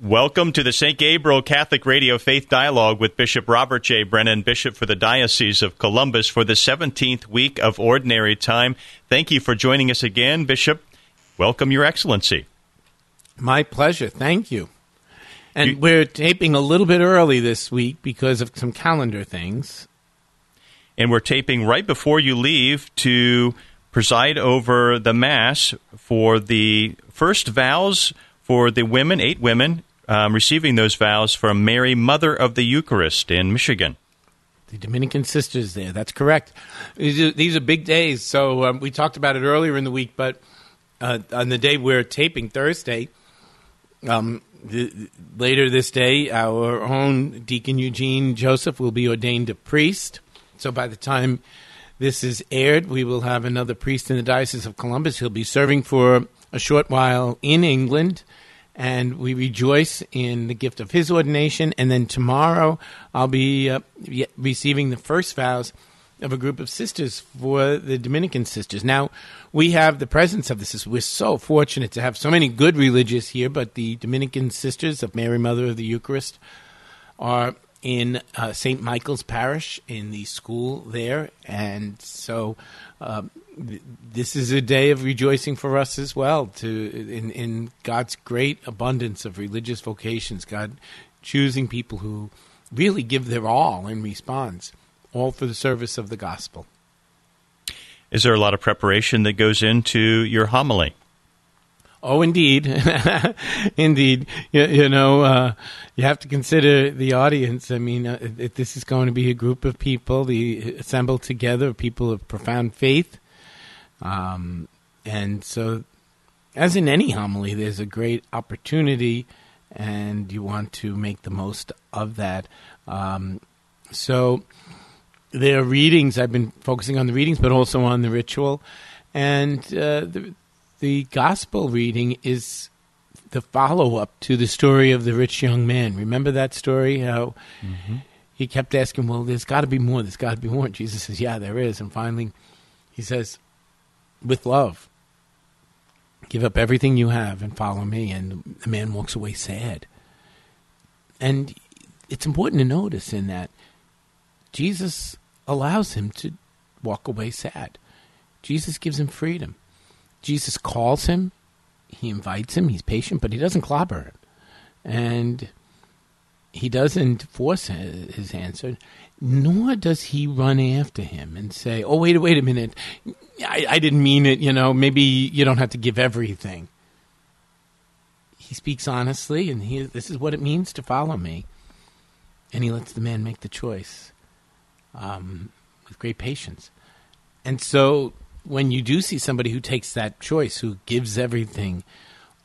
Welcome to the St. Gabriel Catholic Radio Faith Dialogue with Bishop Robert J. Brennan, Bishop for the Diocese of Columbus, for the 17th week of Ordinary Time. Thank you for joining us again, Bishop. Welcome, Your Excellency. My pleasure. Thank you. And You- we're taping a little bit early this week because of some calendar things. And we're taping right before you leave to preside over the Mass for the first vows for the women, eight women, um, receiving those vows from Mary, Mother of the Eucharist in Michigan. The Dominican sisters there. That's correct. These are, these are big days. So um, we talked about it earlier in the week, but uh, on the day we're taping, Thursday, um, the, later this day, our own Deacon Eugene Joseph will be ordained a priest. So by the time this is aired, we will have another priest in the Diocese of Columbus. He'll be serving for a short while in England, and we rejoice in the gift of his ordination. And then tomorrow, I'll be uh, receiving the first vows of a group of sisters for the Dominican sisters. Now, we have the presence of the sisters. We're so fortunate to have so many good religious here, but the Dominican sisters of Mary, Mother of the Eucharist, are in uh, St. Michael's Parish in the school there. And so um, th- this is a day of rejoicing for us as well to in, in God's great abundance of religious vocations, God choosing people who really give their all in response, all for the service of the gospel. Is there a lot of preparation that goes into your homily? Oh, indeed, indeed. You, you know, uh, you have to consider the audience. I mean, uh, this is going to be a group of people, the assembled together, people of profound faith, um, and so, as in any homily, there's a great opportunity, and you want to make the most of that. Um, so, there are readings. I've been focusing on the readings, but also on the ritual, and uh, the the gospel reading is the follow up to the story of the rich young man. Remember that story? How he kept asking, "Well, there's got to be more. There's got to be more." Jesus says, "Yeah, there is." And finally, he says, "With love, give up everything you have and follow me." And the man walks away sad. And it's important to notice in that Jesus allows him to walk away sad. Jesus gives him freedom. Jesus calls him, he invites him, he's patient, but he doesn't clobber him. And he doesn't force his answer, nor does he run after him and say, Oh, wait, wait a minute. I, I didn't mean it. You know, maybe you don't have to give everything. He speaks honestly, and he, this is what it means to follow me. And he lets the man make the choice um, with great patience. And so when you do see somebody who takes that choice, who gives everything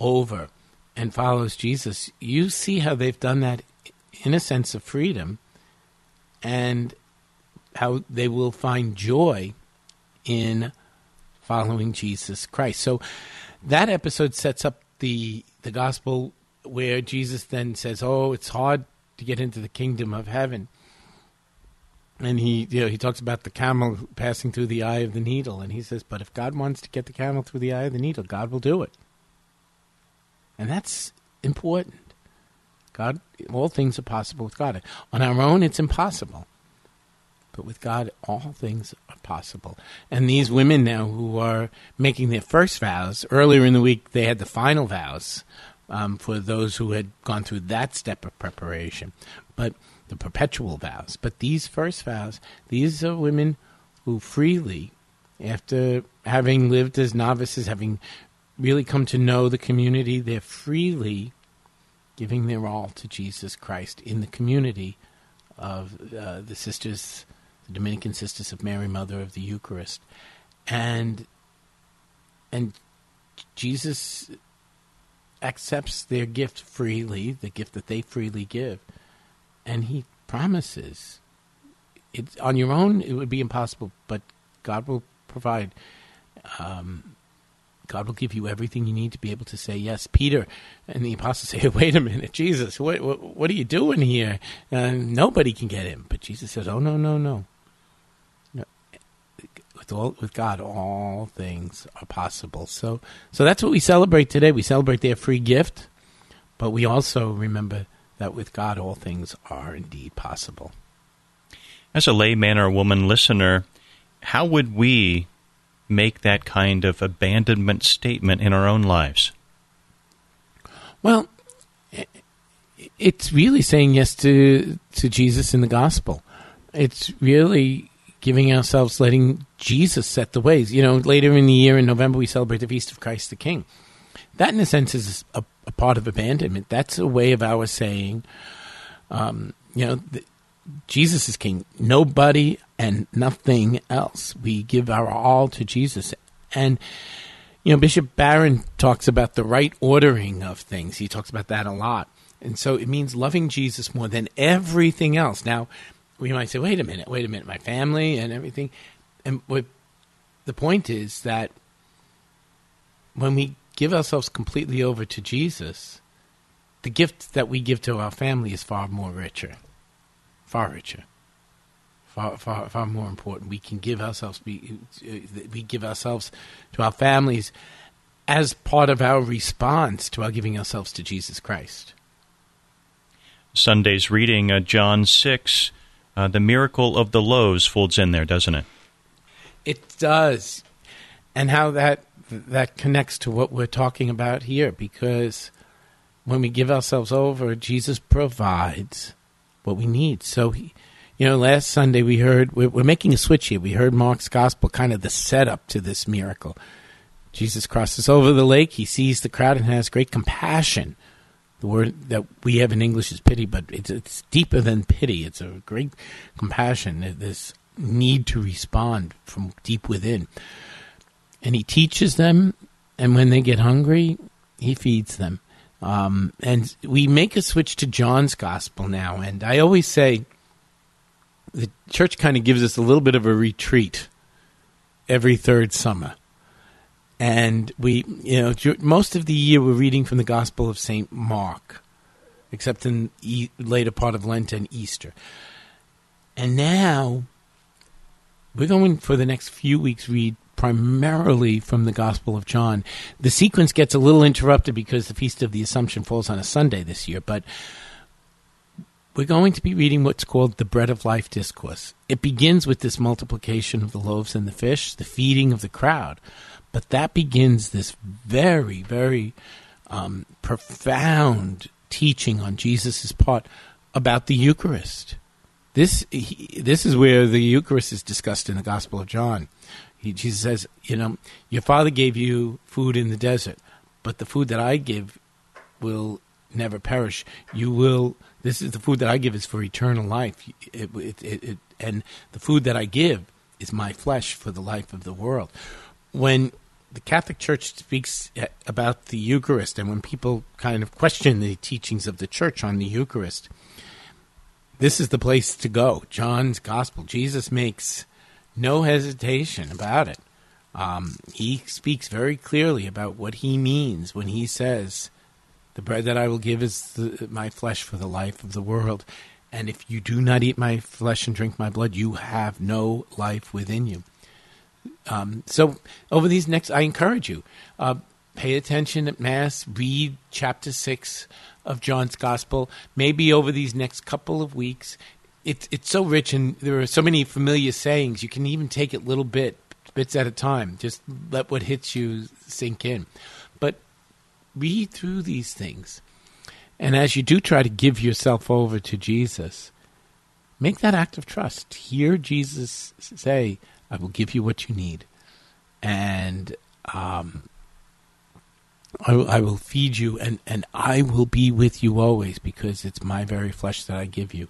over and follows Jesus, you see how they've done that in a sense of freedom and how they will find joy in following Jesus Christ. So that episode sets up the the gospel where Jesus then says, "Oh, it's hard to get into the kingdom of heaven." And he, you know, he talks about the camel passing through the eye of the needle, and he says, "But if God wants to get the camel through the eye of the needle, God will do it." And that's important. God, all things are possible with God. On our own, it's impossible, but with God, all things are possible. And these women now who are making their first vows earlier in the week, they had the final vows um, for those who had gone through that step of preparation. But the perpetual vows. But these first vows, these are women who freely, after having lived as novices, having really come to know the community, they're freely giving their all to Jesus Christ in the community of uh, the sisters, the Dominican Sisters of Mary, Mother of the Eucharist, and and Jesus accepts their gift freely, the gift that they freely give, and He promises. It's on your own, it would be impossible, but God will provide. Um, God will give you everything you need to be able to say yes. Peter and the apostles say, "Wait a minute, Jesus, what what, what are you doing here? Uh, nobody can get him." But Jesus says, "Oh no, no, no. no. With all with God, all things are possible." So, so that's what we celebrate today. We celebrate their free gift, but we also remember that with God all things are indeed possible. As a layman or woman listener, how would we make that kind of abandonment statement in our own lives? Well, it's really saying yes to to Jesus in the gospel. It's really giving ourselves, letting Jesus set the ways. You know, later in the year in November we celebrate the feast of Christ the King. That, in a sense, is a, a part of abandonment. That's a way of our saying, um, you know, the, Jesus is King. Nobody and nothing else. We give our all to Jesus, and you know, Bishop Barron talks about the right ordering of things. He talks about that a lot. And so it means loving Jesus more than everything else. Now, we might say, wait a minute, wait a minute, my family and everything. And what the point is that when we give ourselves completely over to Jesus, the gift that we give to our family is far more richer, far richer, far far far more important. We can give ourselves we, we give ourselves to our families as part of our response to our giving ourselves to Jesus Christ. Sunday's reading, uh, John 6, uh, the miracle of the loaves folds in there, doesn't it? It does. And how that that connects to what we're talking about here because when we give ourselves over, Jesus provides what we need. So, he, you know, last Sunday we heard, we're, we're, making a switch here. We heard Mark's gospel, kind of the setup to this miracle. Jesus crosses over the lake, he sees the crowd and has great compassion the word that we have in English is pity, but it's, it's deeper than pity. It's a great compassion, this need to respond from deep within. And he teaches them, and when they get hungry, he feeds them. Um, and we make a switch to John's gospel now. And I always say the church kind of gives us a little bit of a retreat every third summer and we, you know, most of the year we're reading from the Gospel of Saint Mark, except in the later part of Lent and Easter. And now we're going for the next few weeks read primarily from the Gospel of John. The sequence gets a little interrupted because the Feast of the Assumption falls on a Sunday this year, but we're going to be reading what's called the Bread of Life Discourse. It begins with this multiplication of the loaves and the fish, the feeding of the crowd. But that begins this very, very um, profound teaching on Jesus' part about the Eucharist. This he, this is where the Eucharist is discussed in the Gospel of John. He, Jesus says, "You know, your father gave you food in the desert, but the food that I give will never perish. You will. This is the food that I give is for eternal life. It, it, it, and the food that I give is my flesh for the life of the world." When the Catholic Church speaks eh, about the Eucharist, and when people kind of question the teachings of the Church on the Eucharist, this is the place to go. John's Gospel. Jesus makes no hesitation about it. Um, he speaks very clearly about what he means when he says, "The bread that I will give is the, my flesh for the life of the world." And if you do not eat my flesh and drink my blood, you have no life within you. Um, so over these next, I encourage you, uh, pay attention at Mass, read chapter six of John's Gospel. Maybe over these next couple of weeks, it's it's so rich and there are so many familiar sayings. You can even take it little bit bits at a time. Just let what hits you sink in. But read through these things, and as you do try to give yourself over to Jesus, make that act of trust. Hear Jesus say I will give you what you need, and um, I, I will feed you, and, and I will be with you always because it's my very flesh that I give you.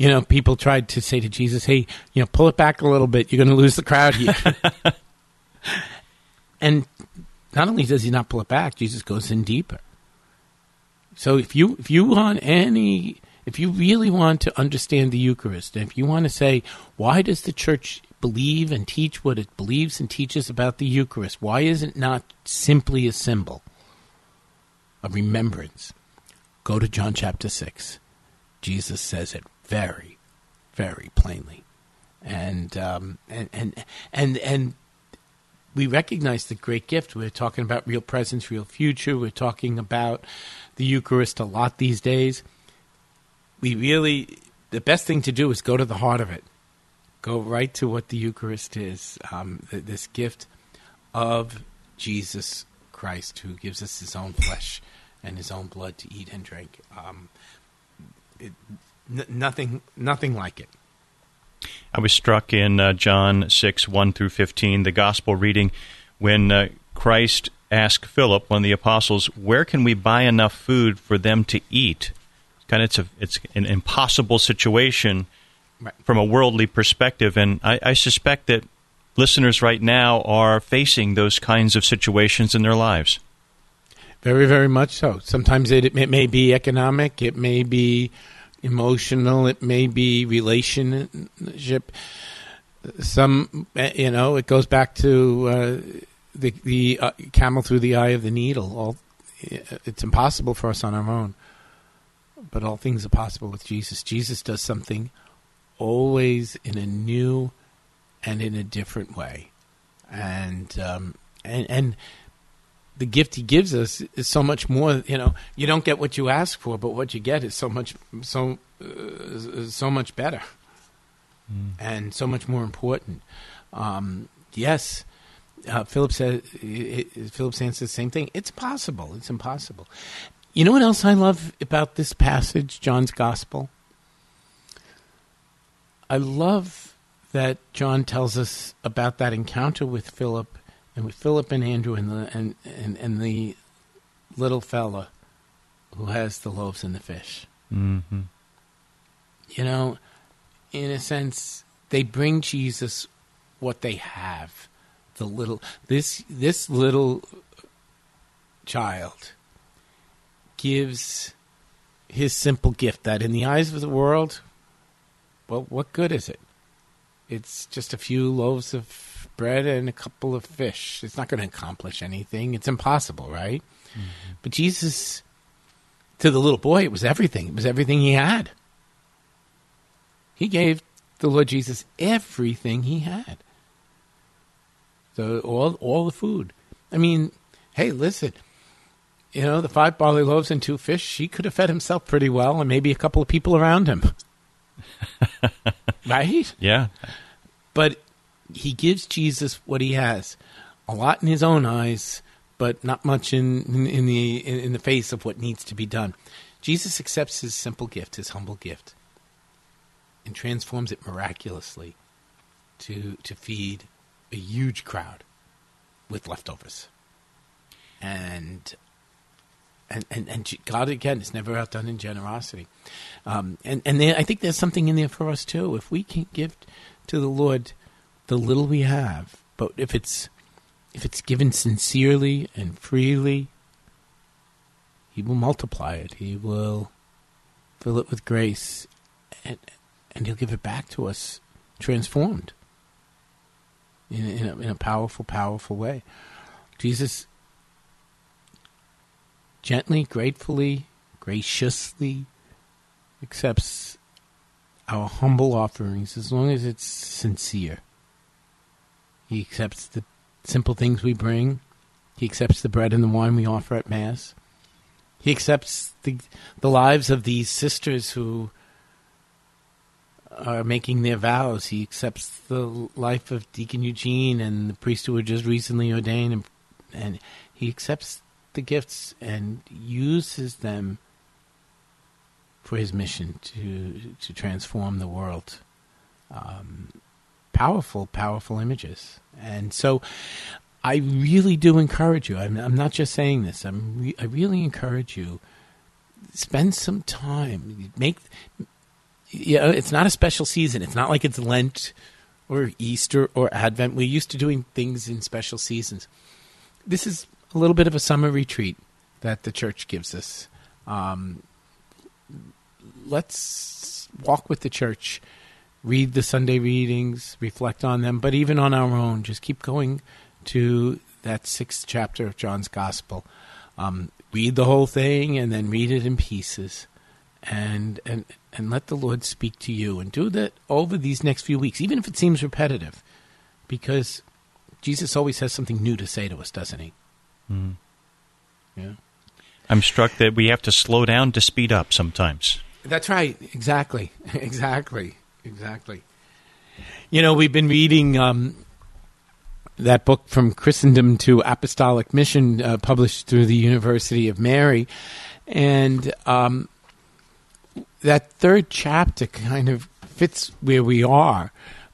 You know, people tried to say to Jesus, "Hey, you know, pull it back a little bit. You're going to lose the crowd here." and not only does he not pull it back, Jesus goes in deeper. So if you if you want any if you really want to understand the Eucharist, and if you want to say, why does the church believe and teach what it believes and teaches about the Eucharist? Why is it not simply a symbol of remembrance? Go to John chapter 6. Jesus says it very, very plainly. And, um, and, and, and, and we recognize the great gift. We're talking about real presence, real future. We're talking about the Eucharist a lot these days. We really, the best thing to do is go to the heart of it. Go right to what the Eucharist is um, this gift of Jesus Christ, who gives us his own flesh and his own blood to eat and drink. Um, it, n- nothing, nothing like it. I was struck in uh, John 6, 1 through 15, the gospel reading, when uh, Christ asked Philip, one of the apostles, where can we buy enough food for them to eat? Kind of, it's, a, it's an impossible situation right. from a worldly perspective, and I, I suspect that listeners right now are facing those kinds of situations in their lives. Very, very much so. Sometimes it, it may be economic, it may be emotional, it may be relationship. Some, you know, it goes back to uh, the the uh, camel through the eye of the needle. All it's impossible for us on our own, but all things are possible with Jesus. Jesus does something always in a new and in a different way, and um, and and the gift he gives us is so much more. You know, you don't get what you ask for, but what you get is so much so uh, so much better, mm. and so much more important. Um, yes, uh, Philip said. Philip answers the same thing. It's possible. It's impossible. You know what else I love about this passage, John's Gospel? I love that John tells us about that encounter with Philip and with Philip and Andrew and the and, and, and the little fella who has the loaves and the fish. Mm-hmm. You know, in a sense, they bring Jesus what they have. The little this this little child gives his simple gift that in the eyes of the world, well, what good is it? It's just a few loaves of bread and a couple of fish. It's not going to accomplish anything. It's impossible, right? Mm-hmm. But Jesus, to the little boy, it was everything. It was everything he had. He gave the Lord Jesus everything he had. So all all the food. I mean, hey, listen. You know, the five barley loaves and two fish, he could have fed himself pretty well and maybe a couple of people around him. right? Yeah. But he gives Jesus what he has, a lot in his own eyes, but not much in in, in the in, in the face of what needs to be done. Jesus accepts his simple gift, his humble gift, and transforms it miraculously to to feed a huge crowd with leftovers. And and, and, and God again is never outdone in generosity, um, and and there, I think there's something in there for us too. If we can give to the Lord the little we have, but if it's if it's given sincerely and freely, he will multiply it. He will fill it with grace and and he'll give it back to us transformed in in a, in a powerful powerful way. Jesus gently, gratefully, graciously accepts our humble offerings as long as it's sincere. He accepts the simple things we bring. He accepts the bread and the wine we offer at Mass. He accepts the, the lives of these sisters who are making their vows. He accepts the life of Deacon Eugene and the priest who were just recently ordained, and, and he accepts the gifts and uses them for his mission to to transform the world. Um, powerful, powerful images. And so I really do encourage you. I'm, I'm not just saying this. I'm re- I really encourage you. Spend some time. Make. Yeah, it's not a special season. It's not like it's Lent or Easter or Advent. We're used to doing things in special seasons. This is a little bit of a summer retreat that the church gives us. Um, let's walk with the church read the Sunday readings, reflect on them, but even on our own, just keep going to that sixth chapter of John's Gospel. Um, read the whole thing and then read it in pieces, and and and let the Lord speak to you. And do that over these next few weeks, even if it seems repetitive, because Jesus always has something new to say to us, doesn't he? Mm. Yeah. I'm struck that we have to slow down to speed up sometimes. That's right. Exactly. exactly. Exactly. You know, we've been reading um, that book from Christendom to Apostolic Mission, uh, published through the University of Mary, and um, that third chapter kind of fits where we are.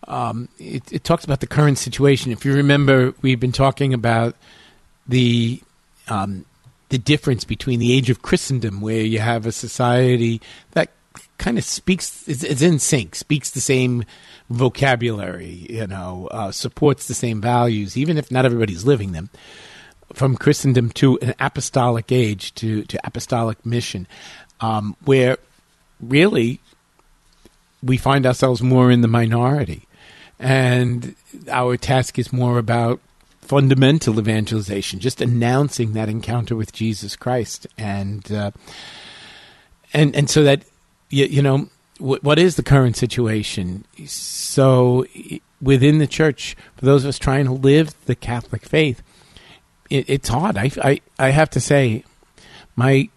Um, it, it, talks about the current situation. If you remember, we've been talking about the um, the difference between the age of Christendom, where you have a society that kind of speaks, is in sync, speaks the same vocabulary, you know, uh, supports the same values, even if not everybody's living them. From Christendom to an apostolic age, to, to apostolic mission, um, where really we find ourselves more in the minority. And our task is more about fundamental evangelization, just announcing that encounter with Jesus Christ. And, uh, and, and so that, you, you know, what is the current situation? So, within the church, for those of us trying to live the Catholic faith, it, it's hard. I, I, I have to say, my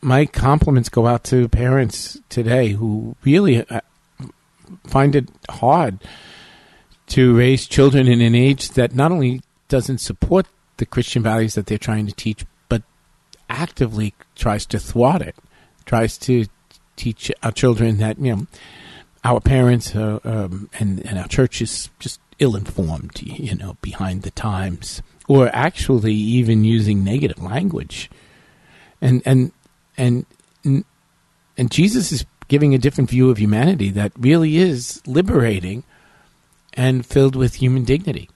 my compliments go out to parents today who really uh, find it hard to raise children in an age that not only doesn't support the Christian values that they're trying to teach, but actively tries to thwart it, tries to teach our children that you know our parents uh, um, and and our church is just ill informed, you know, behind the times, or actually even using negative language, and and and and Jesus is giving a different view of humanity that really is liberating and filled with human dignity,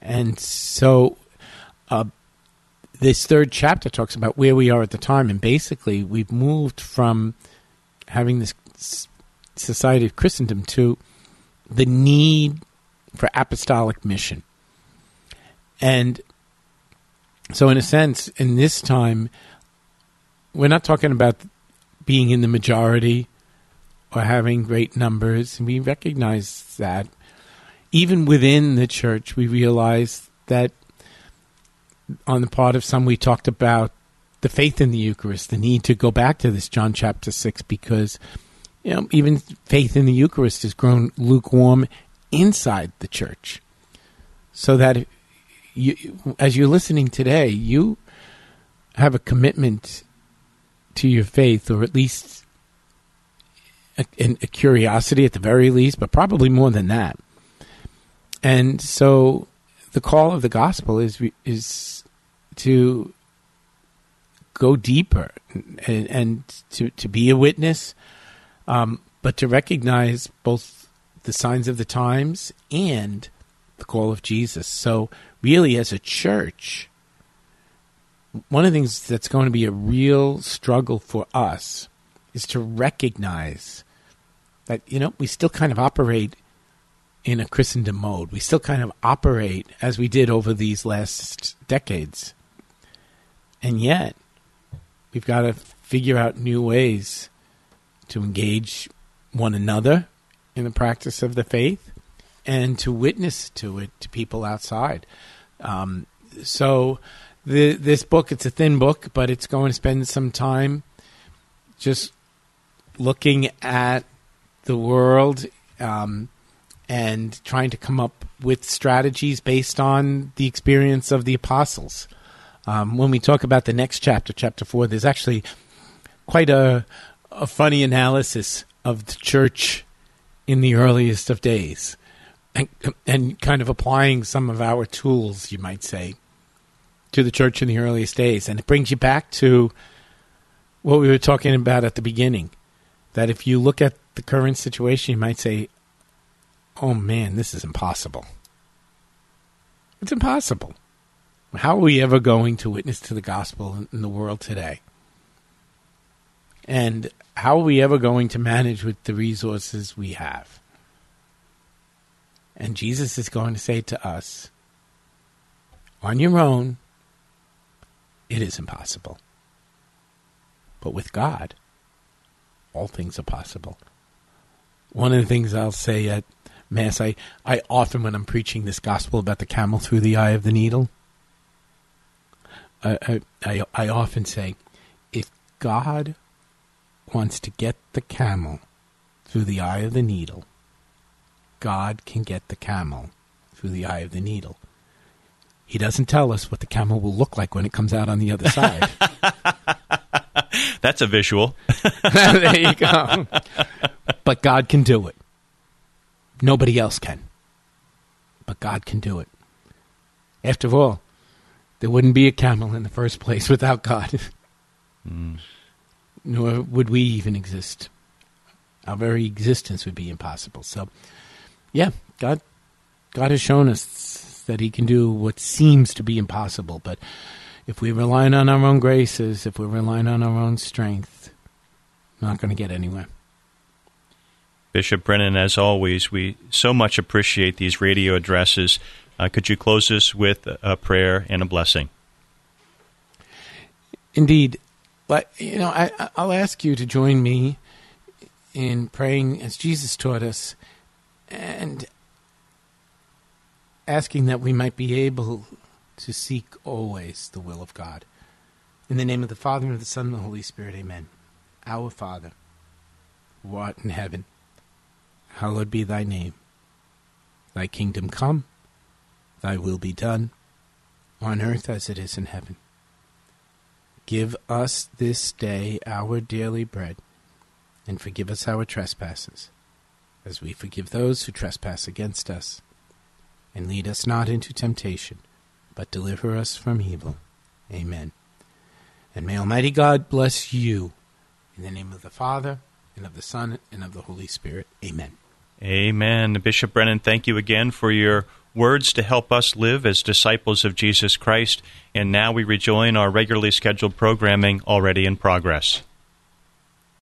and so. Uh, this third chapter talks about where we are at the time, and basically, we've moved from having this society of Christendom to the need for apostolic mission. And so, in a sense, in this time, we're not talking about being in the majority or having great numbers. We recognize that. Even within the church, we realize that on the part of some, we talked about the faith in the Eucharist, the need to go back to this John chapter 6 because you know, even faith in the Eucharist has grown lukewarm inside the church. So that you, as you're listening today, you have a commitment to your faith, or at least a, a curiosity at the very least, but probably more than that. And so the call of the gospel is is to go deeper and, and to, to be a witness, um, but to recognize both the signs of the times and the call of Jesus. So, really, as a church, one of the things that's going to be a real struggle for us is to recognize that, you know, we still kind of operate in a Christendom mode. We still kind of operate as we did over these last decades. And yet, we've got to figure out new ways to engage one another in the practice of the faith and to witness to it to people outside. Um, so, the, this book, it's a thin book, but it's going to spend some time just looking at the world um, and trying to come up with strategies based on the experience of the apostles. Um, when we talk about the next chapter, chapter four, there's actually quite a, a funny analysis of the church in the earliest of days and, and kind of applying some of our tools, you might say, to the church in the earliest days. And it brings you back to what we were talking about at the beginning that if you look at the current situation, you might say, oh man, this is impossible. It's impossible. How are we ever going to witness to the gospel in the world today? And how are we ever going to manage with the resources we have? And Jesus is going to say to us, on your own, it is impossible. But with God, all things are possible. One of the things I'll say at Mass, I, I often, when I'm preaching this gospel about the camel through the eye of the needle, I, I, I often say, if God wants to get the camel through the eye of the needle, God can get the camel through the eye of the needle. He doesn't tell us what the camel will look like when it comes out on the other side. That's a visual. there you go. But God can do it. Nobody else can. But God can do it. After all, there wouldn't be a camel in the first place without God. Mm. Nor would we even exist. Our very existence would be impossible. So, yeah, God, God has shown us that He can do what seems to be impossible. But if we're relying on our own graces, if we're relying on our own strength, not going to get anywhere. Bishop Brennan, as always, we so much appreciate these radio addresses. Uh, could you close us with a prayer and a blessing? Indeed. But, you know, I, I'll ask you to join me in praying as Jesus taught us and asking that we might be able to seek always the will of God. In the name of the Father, and of the Son, and of the Holy Spirit, amen. Our Father, who art in heaven, hallowed be thy name. Thy kingdom come, thy will be done, on earth as it is in heaven. Give us this day our daily bread, and forgive us our trespasses, as we forgive those who trespass against us. And lead us not into temptation, but deliver us from evil. Amen. And may Almighty God bless you. In the name of the Father, and of the Son, and of the Holy Spirit. Amen. Amen. Bishop Brennan, thank you again for your words to help us live as disciples of Jesus Christ. And now we rejoin our regularly scheduled programming already in progress.